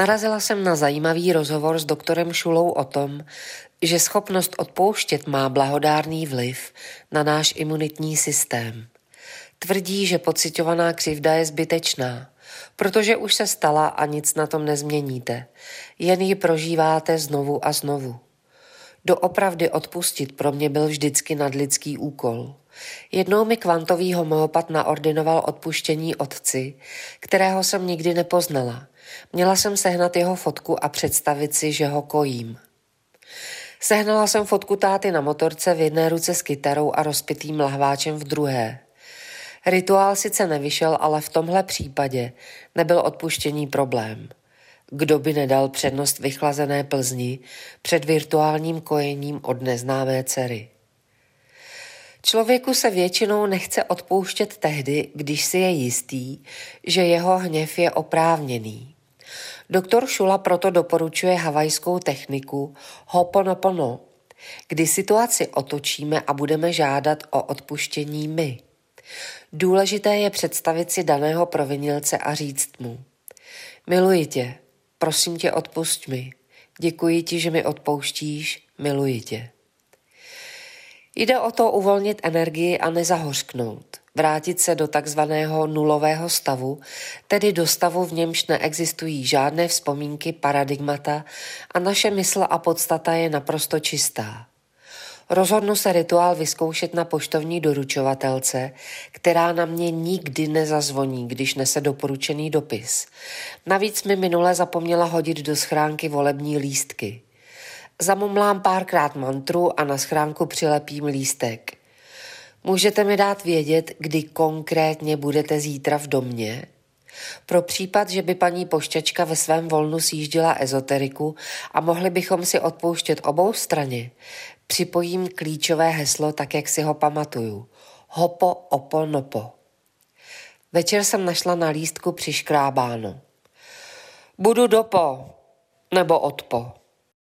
Narazila jsem na zajímavý rozhovor s doktorem Šulou o tom, že schopnost odpouštět má blahodárný vliv na náš imunitní systém. Tvrdí, že pocitovaná křivda je zbytečná, protože už se stala a nic na tom nezměníte, jen ji prožíváte znovu a znovu. Doopravdy odpustit pro mě byl vždycky nadlidský úkol. Jednou mi kvantový homeopat naordinoval odpuštění otci, kterého jsem nikdy nepoznala. Měla jsem sehnat jeho fotku a představit si, že ho kojím. Sehnala jsem fotku táty na motorce v jedné ruce s kytarou a rozpitým lahváčem v druhé. Rituál sice nevyšel, ale v tomhle případě nebyl odpuštění problém. Kdo by nedal přednost vychlazené Plzni před virtuálním kojením od neznámé dcery? Člověku se většinou nechce odpouštět tehdy, když si je jistý, že jeho hněv je oprávněný. Doktor Šula proto doporučuje havajskou techniku Hoponopono, kdy situaci otočíme a budeme žádat o odpuštění my. Důležité je představit si daného provinilce a říct mu Miluji tě, prosím tě odpust mi, děkuji ti, že mi odpouštíš, miluji tě. Jde o to uvolnit energii a nezahořknout, vrátit se do takzvaného nulového stavu, tedy do stavu, v němž neexistují žádné vzpomínky, paradigmata a naše mysl a podstata je naprosto čistá. Rozhodnu se rituál vyzkoušet na poštovní doručovatelce, která na mě nikdy nezazvoní, když nese doporučený dopis. Navíc mi minule zapomněla hodit do schránky volební lístky. Zamumlám párkrát mantru a na schránku přilepím lístek. Můžete mi dát vědět, kdy konkrétně budete zítra v domě? Pro případ, že by paní pošťačka ve svém volnu sjíždila ezoteriku a mohli bychom si odpouštět obou straně, připojím klíčové heslo tak, jak si ho pamatuju. Hopo, opo, nopo. Večer jsem našla na lístku přiškrábáno. Budu dopo nebo odpo.